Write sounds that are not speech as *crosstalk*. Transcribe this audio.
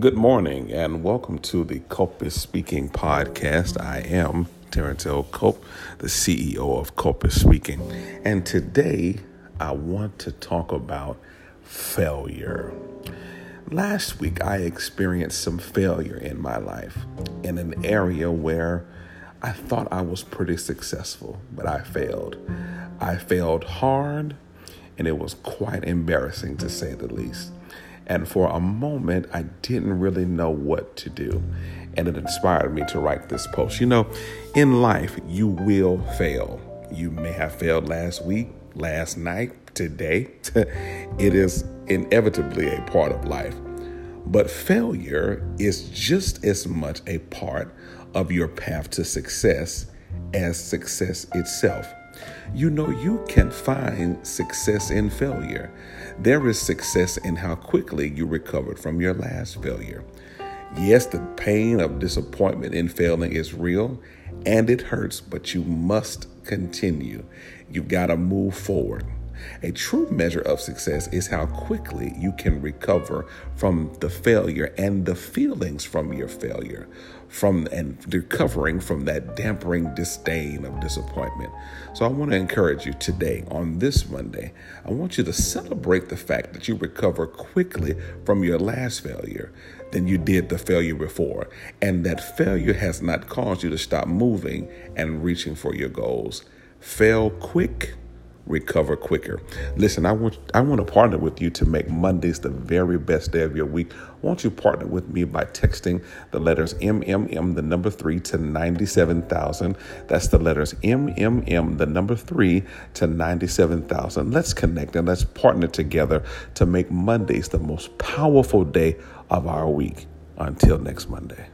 Good morning and welcome to the Culp is Speaking podcast. I am Terrance L. Culp, the CEO of Culp is Speaking. And today I want to talk about failure. Last week I experienced some failure in my life in an area where I thought I was pretty successful, but I failed. I failed hard and it was quite embarrassing to say the least. And for a moment, I didn't really know what to do. And it inspired me to write this post. You know, in life, you will fail. You may have failed last week, last night, today. *laughs* it is inevitably a part of life. But failure is just as much a part of your path to success as success itself. You know, you can find success in failure. There is success in how quickly you recovered from your last failure. Yes, the pain of disappointment in failing is real and it hurts, but you must continue. You've got to move forward. A true measure of success is how quickly you can recover from the failure and the feelings from your failure, from and recovering from that dampering disdain of disappointment. So I want to encourage you today on this Monday. I want you to celebrate the fact that you recover quickly from your last failure than you did the failure before, and that failure has not caused you to stop moving and reaching for your goals. Fail quick recover quicker. Listen, I want I want to partner with you to make Mondays the very best day of your week. Won't you partner with me by texting the letters MMM the number 3 to 97,000. That's the letters MMM the number 3 to 97,000. Let's connect and let's partner together to make Mondays the most powerful day of our week. Until next Monday.